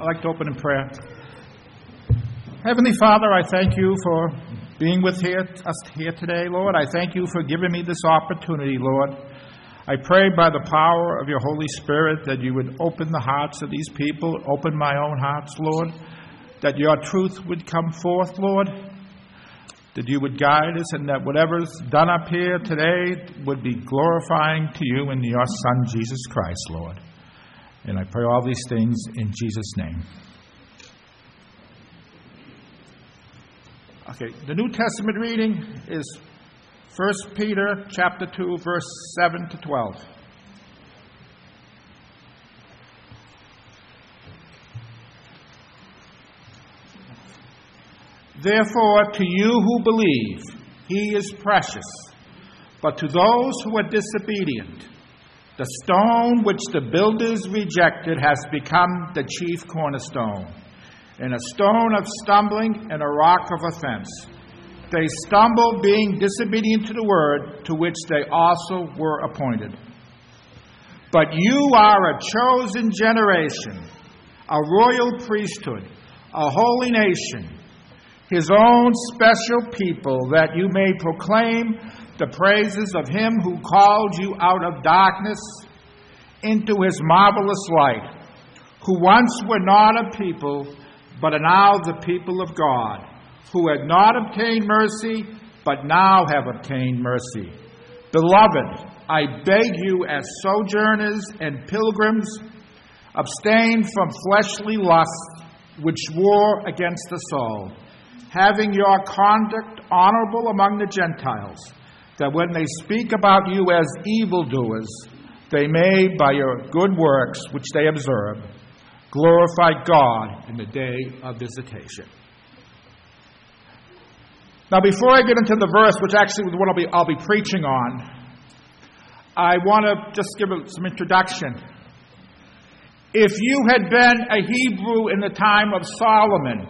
I'd like to open in prayer. Heavenly Father, I thank you for being with here, us here today, Lord. I thank you for giving me this opportunity, Lord. I pray by the power of your Holy Spirit that you would open the hearts of these people, open my own hearts, Lord, that your truth would come forth, Lord, that you would guide us, and that whatever's done up here today would be glorifying to you and your Son, Jesus Christ, Lord. And I pray all these things in Jesus' name. Okay, the New Testament reading is 1 Peter chapter 2 verse 7 to 12. Therefore, to you who believe, he is precious. But to those who are disobedient, the stone which the builders rejected has become the chief cornerstone, and a stone of stumbling and a rock of offense. They stumble, being disobedient to the word to which they also were appointed. But you are a chosen generation, a royal priesthood, a holy nation his own special people, that you may proclaim the praises of him who called you out of darkness into his marvelous light, who once were not a people, but are now the people of God, who had not obtained mercy, but now have obtained mercy. Beloved, I beg you, as sojourners and pilgrims, abstain from fleshly lusts which war against the soul having your conduct honorable among the Gentiles, that when they speak about you as evildoers, they may, by your good works which they observe, glorify God in the day of visitation. Now, before I get into the verse, which actually is what I'll be, I'll be preaching on, I want to just give some introduction. If you had been a Hebrew in the time of Solomon,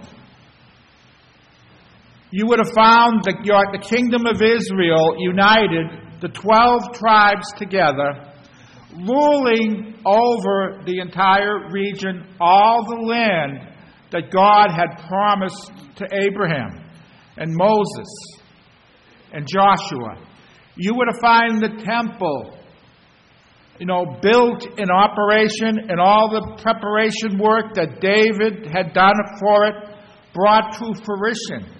you would have found the, your, the kingdom of Israel united, the 12 tribes together, ruling over the entire region, all the land that God had promised to Abraham and Moses and Joshua. You would have found the temple, you know, built in operation and all the preparation work that David had done for it brought to fruition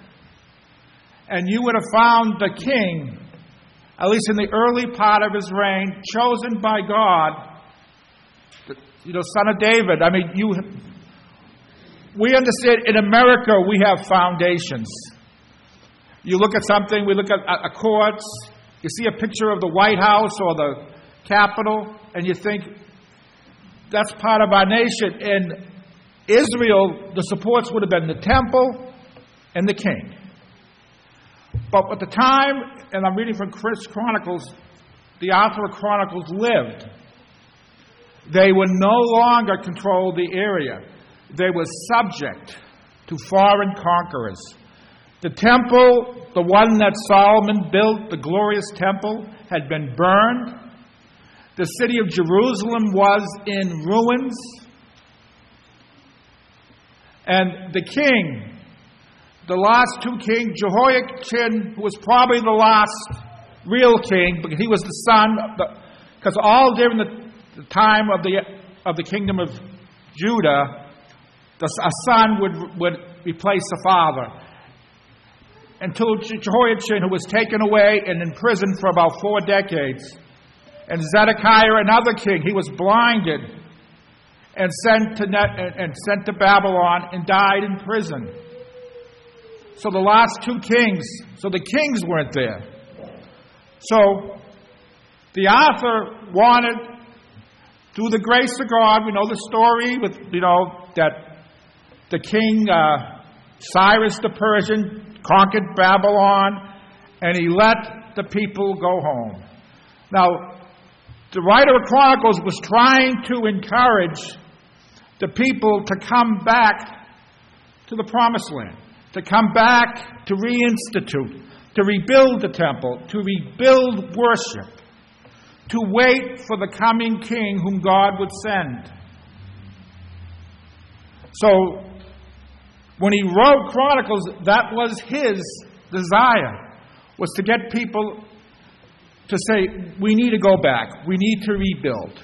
and you would have found the king, at least in the early part of his reign, chosen by God, you know, son of David. I mean, you. We understand in America we have foundations. You look at something, we look at a courts, you see a picture of the White House or the Capitol, and you think that's part of our nation. In Israel, the supports would have been the temple and the king. But at the time, and I'm reading from Chris Chronicles, the author of Chronicles lived. They would no longer control the area. They were subject to foreign conquerors. The temple, the one that Solomon built, the glorious temple, had been burned. The city of Jerusalem was in ruins. And the king, the last two kings, Jehoiachin, who was probably the last real king, because he was the son, because all during the, the, time of the, of the kingdom of Judah, the, a son would, would replace the father. Until Jehoiachin, who was taken away and imprisoned for about four decades. And Zedekiah, another king, he was blinded and sent to, and sent to Babylon and died in prison. So the last two kings, so the kings weren't there. So the author wanted, through the grace of God, we know the story with, you know, that the king uh, Cyrus the Persian conquered Babylon and he let the people go home. Now, the writer of Chronicles was trying to encourage the people to come back to the promised land to come back to reinstitute, to rebuild the temple, to rebuild worship, to wait for the coming king whom God would send. So when he wrote Chronicles, that was his desire, was to get people to say, we need to go back, we need to rebuild.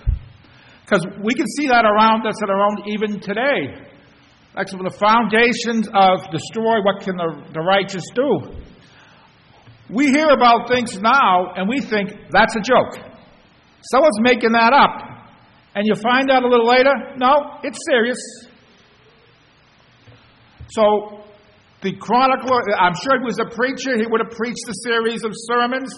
Because we can see that around us and around even today. Like when the foundations of destroy, what can the, the righteous do? We hear about things now and we think that's a joke. Someone's making that up. And you find out a little later, no, it's serious. So, the chronicler, I'm sure he was a preacher, he would have preached a series of sermons.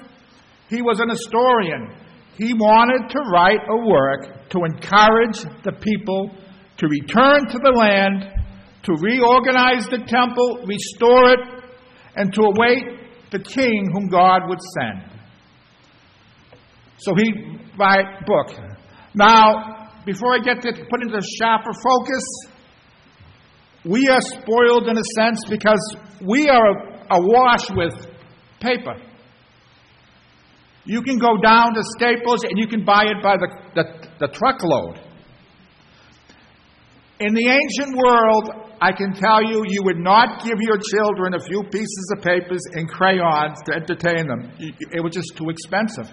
He was an historian. He wanted to write a work to encourage the people to return to the land, to reorganize the temple, restore it, and to await the king whom God would send. So he write book. Now, before I get to put into sharper focus, we are spoiled in a sense because we are awash with paper. You can go down to Staples and you can buy it by the, the, the truckload. In the ancient world, I can tell you, you would not give your children a few pieces of papers and crayons to entertain them. It was just too expensive.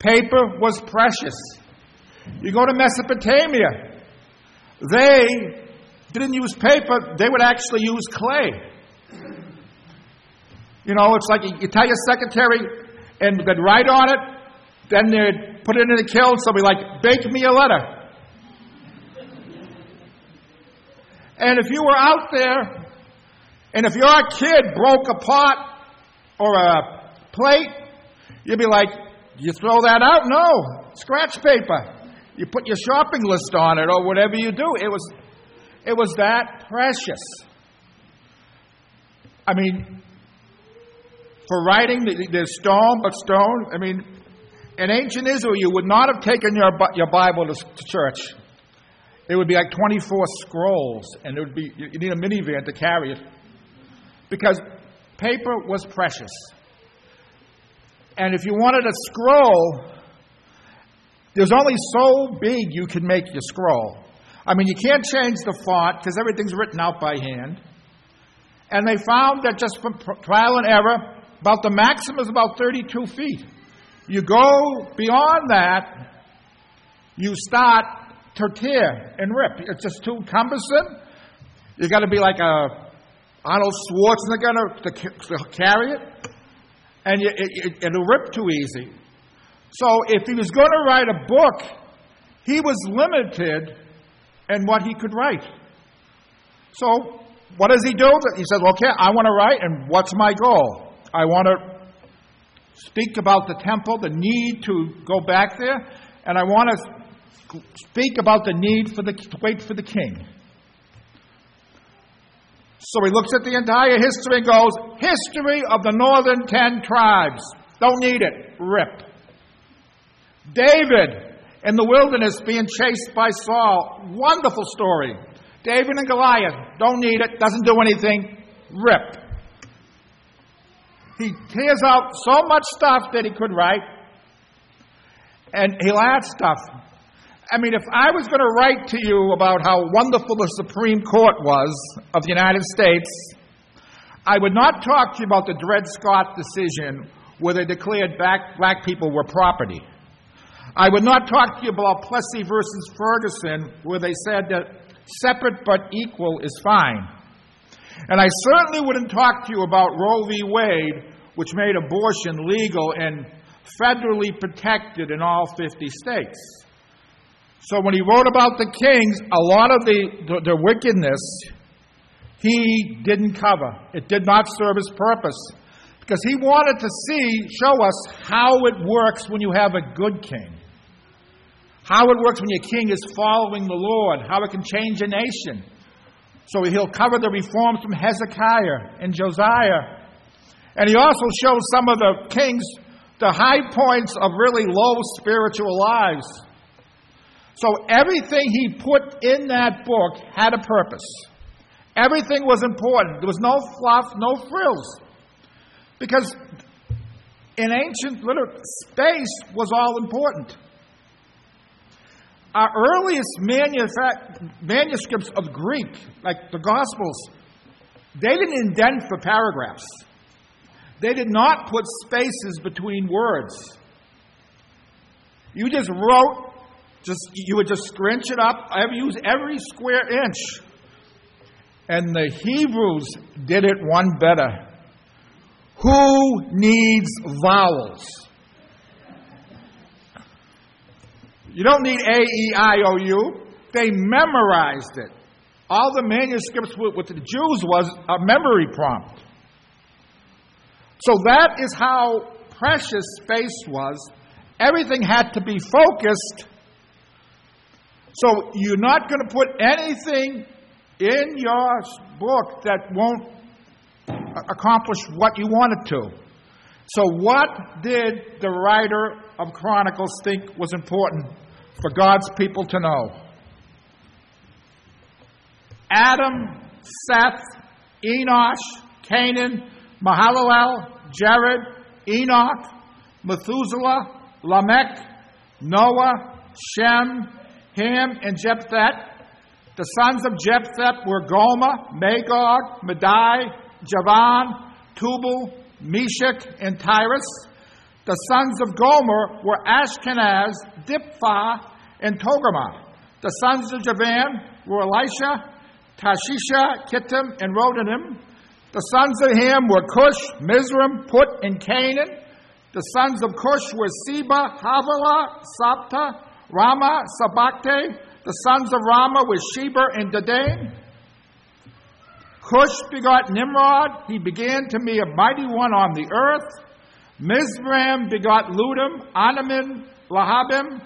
Paper was precious. You go to Mesopotamia, they didn't use paper, they would actually use clay. You know, it's like you tell your secretary, and they'd write on it. Then they'd put it in the kiln. So be like, bake me a letter. And if you were out there, and if your kid broke a pot or a plate, you'd be like, you throw that out? No, scratch paper. You put your shopping list on it or whatever you do. It was, it was that precious. I mean, for writing the, the stone, but stone. I mean, in ancient Israel, you would not have taken your, your Bible to church. It would be like 24 scrolls, and it would be, you need a minivan to carry it. Because paper was precious. And if you wanted a scroll, there's only so big you can make your scroll. I mean, you can't change the font because everything's written out by hand. And they found that just from trial and error, about the maximum is about 32 feet. You go beyond that, you start to tear and rip. It's just too cumbersome. You got to be like a Arnold Schwarzenegger to, to carry it, and you, it, it, it'll rip too easy. So if he was going to write a book, he was limited in what he could write. So what does he do? He says, okay, I want to write, and what's my goal? I want to speak about the temple, the need to go back there, and I want to speak about the need for the, to wait for the king. So he looks at the entire history and goes, History of the northern ten tribes. Don't need it. Rip. David in the wilderness being chased by Saul. Wonderful story. David and Goliath. Don't need it. Doesn't do anything. Rip. He tears out so much stuff that he could write, and he'll add stuff. I mean, if I was going to write to you about how wonderful the Supreme Court was of the United States, I would not talk to you about the Dred Scott decision where they declared black, black people were property. I would not talk to you about Plessy versus Ferguson where they said that separate but equal is fine. And I certainly wouldn't talk to you about Roe v. Wade which made abortion legal and federally protected in all 50 states. So when he wrote about the kings, a lot of the, the, the wickedness he didn't cover. It did not serve his purpose. Because he wanted to see, show us how it works when you have a good king. How it works when your king is following the Lord. How it can change a nation. So he'll cover the reforms from Hezekiah and Josiah and he also shows some of the kings the high points of really low spiritual lives. So everything he put in that book had a purpose. Everything was important. There was no fluff, no frills. Because in ancient literature, space was all important. our earliest manuscripts of Greek, like the Gospels, they didn't indent for paragraphs. They did not put spaces between words. You just wrote, just you would just scrunch it up, I use every square inch. And the Hebrews did it one better. Who needs vowels? You don't need A, E, I, O, U. They memorized it. All the manuscripts with the Jews was a memory prompt. So that is how precious space was. Everything had to be focused. So you're not going to put anything in your book that won't accomplish what you want it to. So, what did the writer of Chronicles think was important for God's people to know? Adam, Seth, Enosh, Cainan, Mahalalel, Jared, Enoch, Methuselah, Lamech, Noah, Shem, Ham, and Japheth. The sons of Japheth were Gomer, Magog, Madai, Javan, Tubal, Meshech, and Tiras. The sons of Gomer were Ashkenaz, Diphath, and Togarmah. The sons of Javan were Elishah, Tarshishah, Kittim, and Rodanim. The sons of Ham were Cush, Mizraim, Put, and Canaan. The sons of Cush were Seba, Havilah, Sabta, Raama, Sabakte. The sons of Raama were Sheba and Dedan. Cush begot Nimrod. He began to be a mighty one on the earth. Mizraim begot Ludim, Anamim, Lehabim,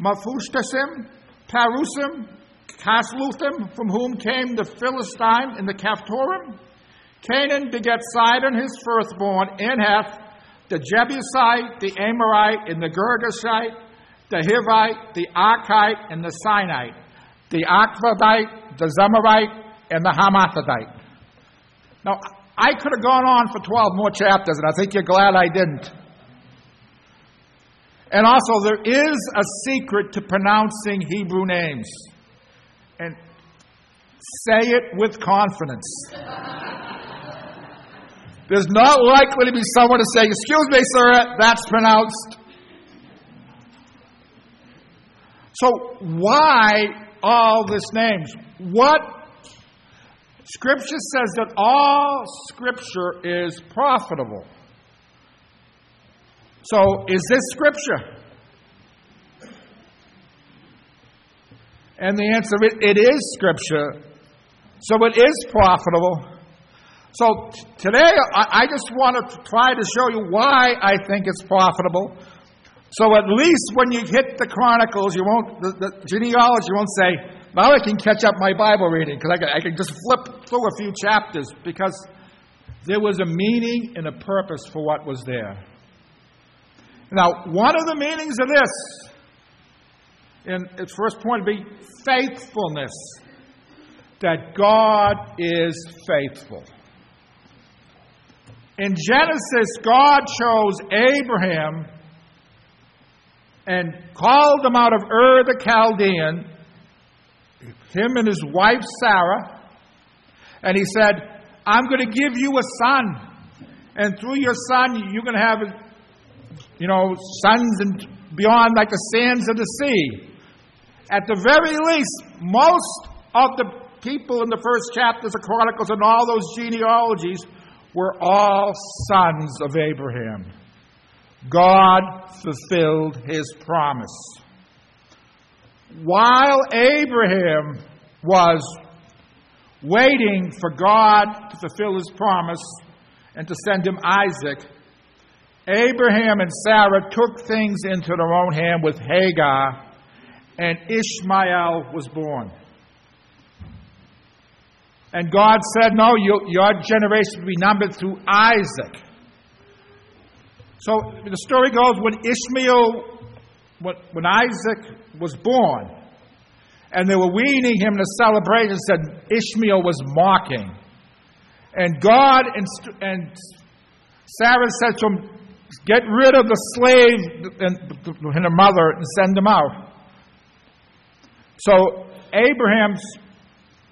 Maphushtasim, Parusim, Casluhim, from whom came the Philistine and the Caphtorim. Canaan begat Sidon, his firstborn, and Heth, the Jebusite, the Amorite, and the Girgashite, the Hivite, the Arkite, and the Sinite, the Arvadite, the Zemarite, and the Hamathite. Now, I could have gone on for 12 more chapters, and I think you're glad I didn't. And also, there is a secret to pronouncing Hebrew names. And say it with confidence. There's not likely to be someone to say, Excuse me, sir, that's pronounced. So, why all this names? What Scripture says that all Scripture is profitable. So, is this Scripture? And the answer is it is Scripture. So, it is profitable. So, today I, I just want to try to show you why I think it's profitable. So, at least when you hit the Chronicles, you won't, the, the genealogy, won't say, now I can catch up my Bible reading because I can, I can just flip through a few chapters because there was a meaning and a purpose for what was there. Now, one of the meanings of this, in its first point, would be faithfulness. That God is faithful. In Genesis, God chose Abraham and called him out of Ur the Chaldean him and his wife Sarah, and he said, I'm going to give you a son. And through your son, you're going to have, you know, sons and beyond like the sands of the sea. At the very least, most of the people in the first chapters of Chronicles and all those genealogies were all sons of Abraham. God fulfilled his promise. While Abraham was waiting for God to fulfill his promise and to send him Isaac, Abraham and Sarah took things into their own hand with Hagar, and Ishmael was born. And God said, No, you, your generation will be numbered through Isaac. So the story goes when Ishmael when, Isaac was born, and they were weaning him a celebration, said Ishmael was mocking. And God and, and Sarah said to him, Get rid of the slave and, and her mother and send them out. So Abraham's,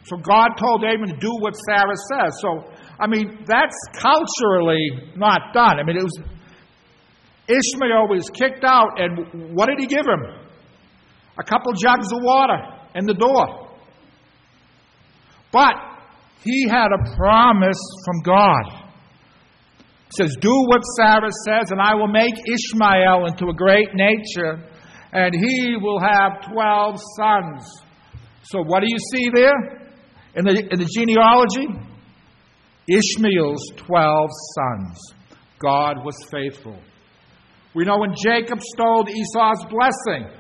so God told Abraham to do what Sarah says. So, I mean, that's culturally not done. I mean, it was, Ishmael was kicked out, and what did he give him? A couple jugs of water and the door. But he had a promise from God. Says, Do what Sarah says, and I will make Ishmael into a great nature, and he will have 12 sons. So, what do you see there in the, in the genealogy? Ishmael's 12 sons. God was faithful. We know when Jacob stole Esau's blessing,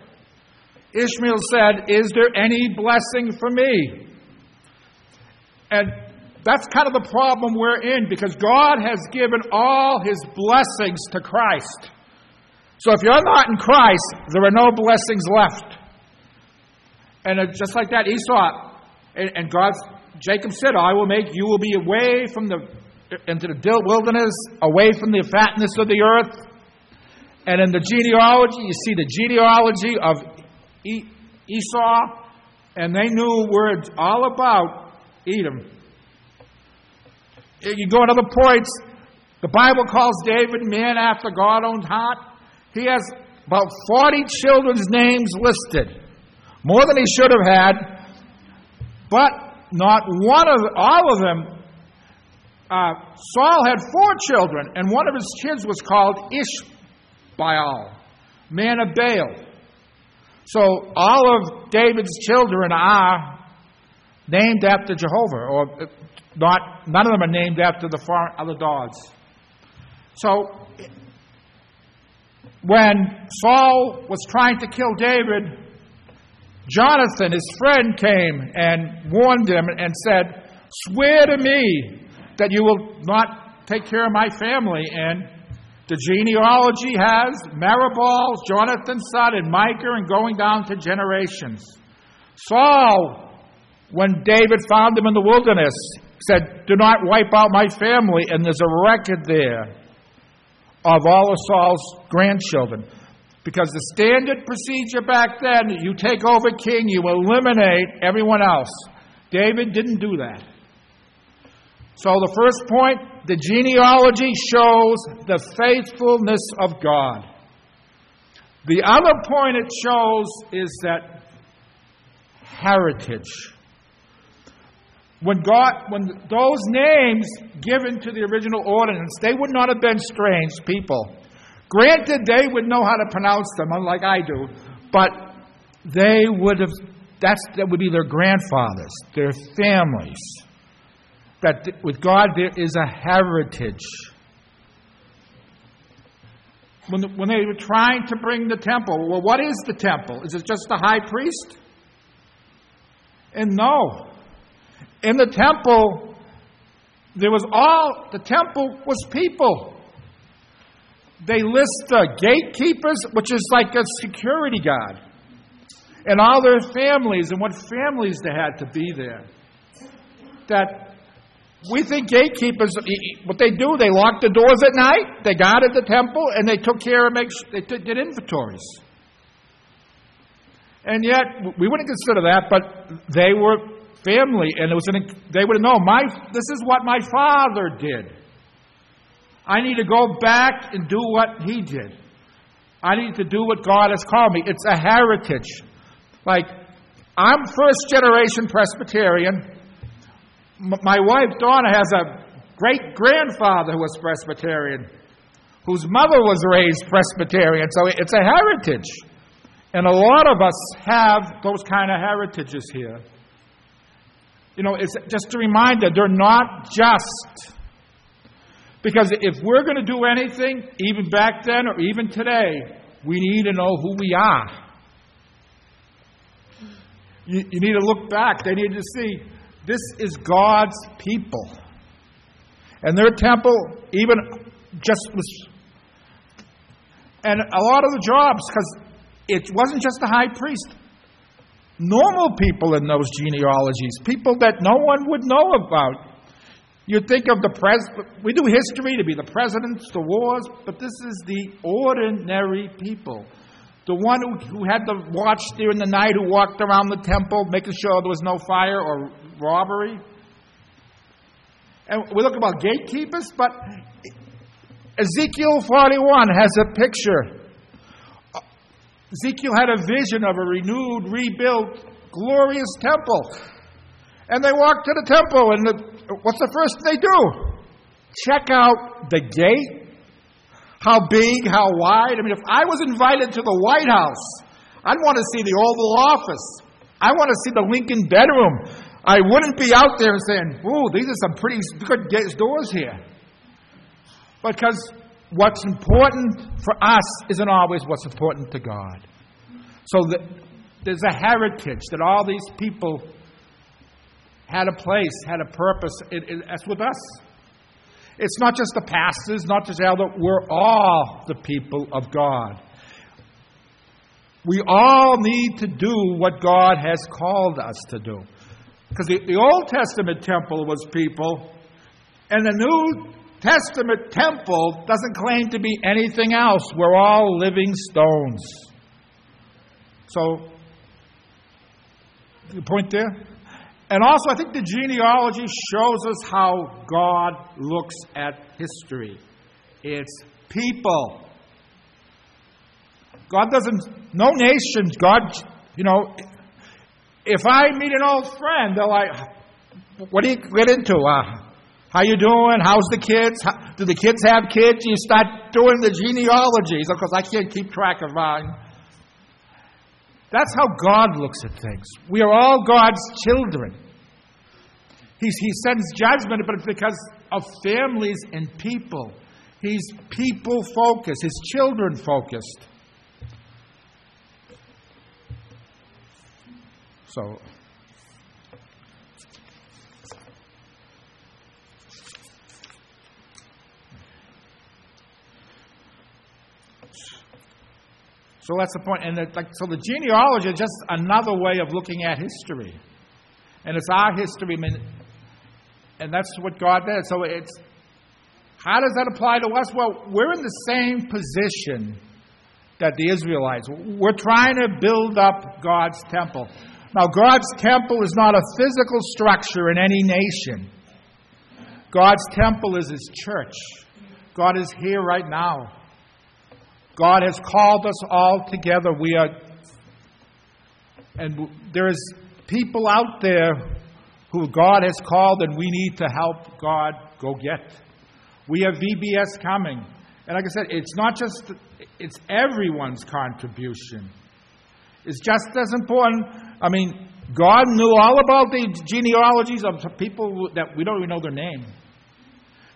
Ishmael said, Is there any blessing for me? And that's kind of the problem we're in because God has given all his blessings to Christ. So if you're not in Christ, there are no blessings left. And just like that, Esau, and God's, Jacob said, I will make, you will be away from the, into the wilderness, away from the fatness of the earth. And in the genealogy, you see the genealogy of Esau, and they knew words all about Edom. You go on other points. The Bible calls David man after God own heart. He has about 40 children's names listed, more than he should have had, but not one of all of them. Uh, Saul had four children, and one of his kids was called Ishbaal, man of Baal. So all of David's children are named after Jehovah, or uh, not, none of them are named after the foreign, other gods. So, when Saul was trying to kill David, Jonathan, his friend, came and warned him and said, Swear to me that you will not take care of my family. And the genealogy has Merib-Baal, Jonathan's son, and Micah, and going down to generations. Saul, when David found him in the wilderness, said, Do not wipe out my family. And there's a record there of all of Saul's grandchildren. Because the standard procedure back then, you take over king, you eliminate everyone else. David didn't do that. So the first point, the genealogy shows the faithfulness of God. The other point it shows is that heritage when God, when those names given to the original ordinance, they would not have been strange people. Granted, they would know how to pronounce them, unlike I do, but they would have, that's, that would be their grandfathers, their families. That with God there is a heritage. When, when they were trying to bring the temple, well, what is the temple? Is it just the high priest? And no, in the temple, there was all, the temple was people. They list the gatekeepers, which is like a security guard, and all their families and what families they had to be there. That we think gatekeepers, what they do, they lock the doors at night, they guarded the temple, and they took care of make they did inventories. And yet, we wouldn't consider that, but they were family, and it was an, they would know, my, this is what my father did. I need to go back and do what he did. I need to do what God has called me. It's a heritage. Like, I'm first generation Presbyterian. My wife, Donna, has a great grandfather who was Presbyterian, whose mother was raised Presbyterian. So it's a heritage. And a lot of us have those kind of heritages here. You know, it's just a reminder they're not just. Because if we're going to do anything, even back then or even today, we need to know who we are. You, you need to look back. They need to see this is God's people. And their temple, even just was. And a lot of the jobs, because it wasn't just the high priest, normal people in those genealogies, people that no one would know about. You think of the pres we do history to be the presidents, the wars, but this is the ordinary people. The one who, who had the watch during the night, who walked around the temple making sure there was no fire or robbery. And we look about gatekeepers, but Ezekiel 41 has a picture. Ezekiel had a vision of a renewed, rebuilt, glorious temple. And they walk to the temple, and the, what's the first thing they do? Check out the gate. How big, how wide. I mean, if I was invited to the White House, I'd want to see the Oval Office. I want to see the Lincoln bedroom. I wouldn't be out there saying, ooh, these are some pretty good doors here. Because what's important for us isn't always what's important to God. So the, there's a heritage that all these people had a place, had a purpose. It, it, that's with us. It's not just the pastors, not just elder. We're all the people of God. We all need to do what God has called us to do. Because the, the Old Testament temple was people, and the New Testament temple doesn't claim to be anything else. We're all living stones. So, the point there? And also, I think the genealogy shows us how God looks at history. It's people. God doesn't, no nations. God, you know, if I meet an old friend, they're like, what do you get into? Uh, how you doing? How's the kids? How, do the kids have kids? You start doing the genealogies, because I can't keep track of mine. That's how God looks at things. We are all God's children. He's, he sends judgment, but it's because of families and people. He's people focused, He's children focused. So, So that's the point. And like, so the genealogy is just another way of looking at history. And it's our history, and that's what God did. So it's how does that apply to us? Well, we're in the same position that the Israelites. We're trying to build up God's temple. Now, God's temple is not a physical structure in any nation. God's temple is His church. God is here right now. God has called us all together. We are, and there is people out there who God has called, and we need to help God go get. We have VBS coming. And like I said, it's not just, it's everyone's contribution. It's just as important. I mean, God knew all about the genealogies of people that we don't even know their name.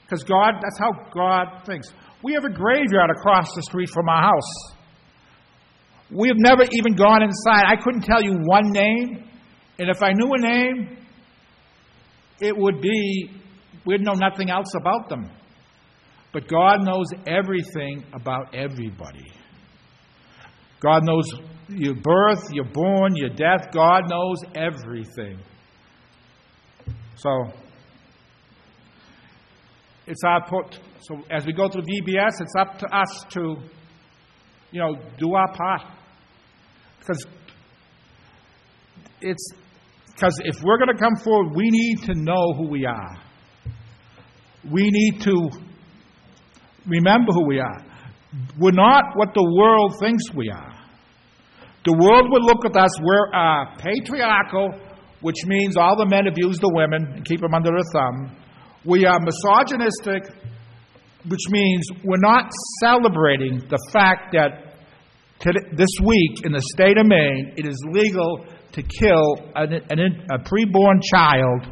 Because God, that's how God thinks. We have a graveyard across the street from our house. We have never even gone inside. I couldn't tell you one name. And if I knew a name, it would be, we'd know nothing else about them. But God knows everything about everybody. God knows your birth, your born, your death. God knows everything. So, it's our put. So as we go through VBS, it's up to us to, you know, do our part. Because it's because if we're going to come forward, we need to know who we are. We need to remember who we are. We're not what the world thinks we are. The world would look at us, we're uh, patriarchal, which means all the men abuse the women and keep them under their thumb. We are misogynistic, which means we're not celebrating the fact that this week in the state of Maine, it is legal to kill an, an, a preborn child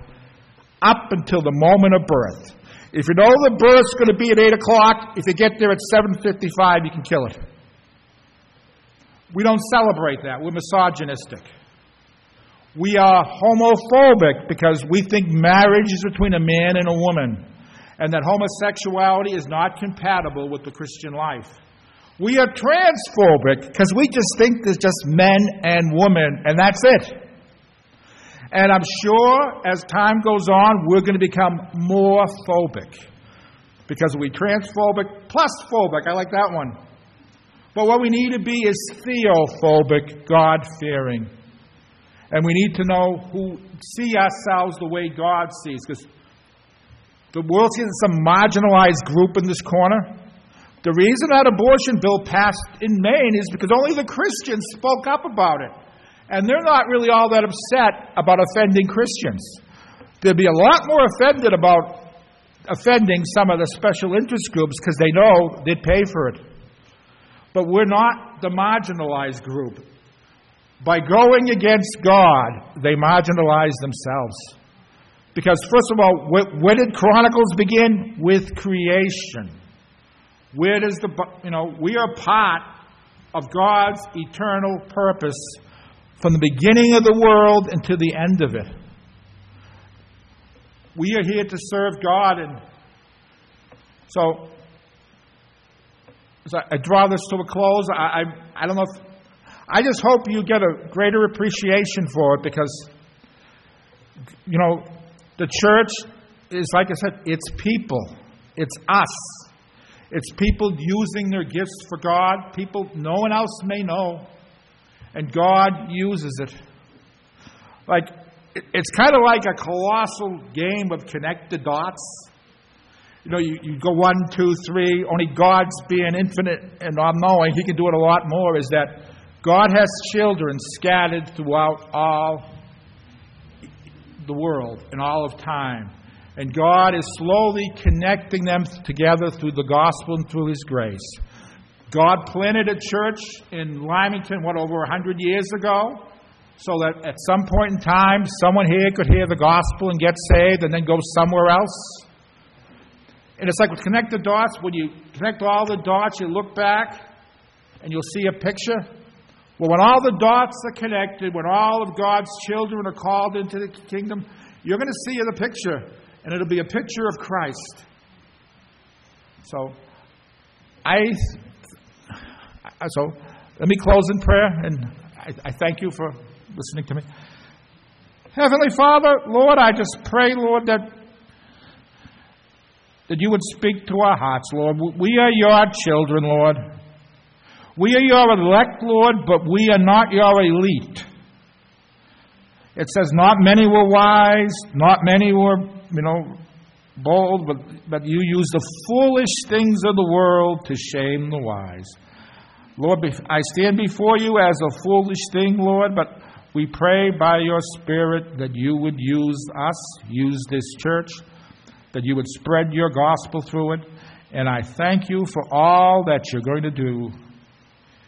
up until the moment of birth. If you know the birth's going to be at 8 o'clock, if you get there at 7.55, you can kill it. We don't celebrate that. We're misogynistic. We are homophobic because we think marriage is between a man and a woman and that homosexuality is not compatible with the Christian life. We are transphobic because we just think there's just men and women, and that's it. And I'm sure as time goes on, we're going to become more phobic because we transphobic plus phobic. I like that one. But what we need to be is theophobic, God fearing. And we need to know who see ourselves the way God sees. Because the world sees some marginalized group in this corner. The reason that abortion bill passed in Maine is because only the Christians spoke up about it. And they're not really all that upset about offending Christians. They'd be a lot more offended about offending some of the special interest groups because they know they'd pay for it. But we're not the marginalized group. By going against God, they marginalize themselves. Because, first of all, where, did Chronicles begin? With creation. Where does the, you know, we are part of God's eternal purpose from the beginning of the world to the end of it. We are here to serve God, and so as I, draw this to a close, I, I, I don't know if I just hope you get a greater appreciation for it because, you know, the church is, like I said, it's people, it's us. It's people using their gifts for God, people no one else may know and God uses it. Like, it's kind of like a colossal game of connect the dots. You know, you, you go one, two, three, only God's being infinite and all knowing, He can do it a lot more. Is that God has children scattered throughout all the world and all of time. And God is slowly connecting them together through the gospel and through His grace. God planted a church in Limington, what, over 100 years ago? So that at some point in time, someone here could hear the gospel and get saved and then go somewhere else. And it's like connect the dots. When you connect all the dots, you look back and you'll see a picture. Well, when all the dots are connected, when all of God's children are called into the kingdom, you're going to see the picture, and it'll be a picture of Christ. So, I so let me close in prayer, and I, I thank you for listening to me. Heavenly Father, Lord, I just pray, Lord, that that you would speak to our hearts, Lord. We are your children, Lord. We are your elect, Lord, but we are not your elite. It says, Not many were wise, not many were, you know, bold, but, but you use the foolish things of the world to shame the wise. Lord, I stand before you as a foolish thing, Lord, but we pray by your Spirit that you would use us, use this church, that you would spread your gospel through it. And I thank you for all that you're going to do.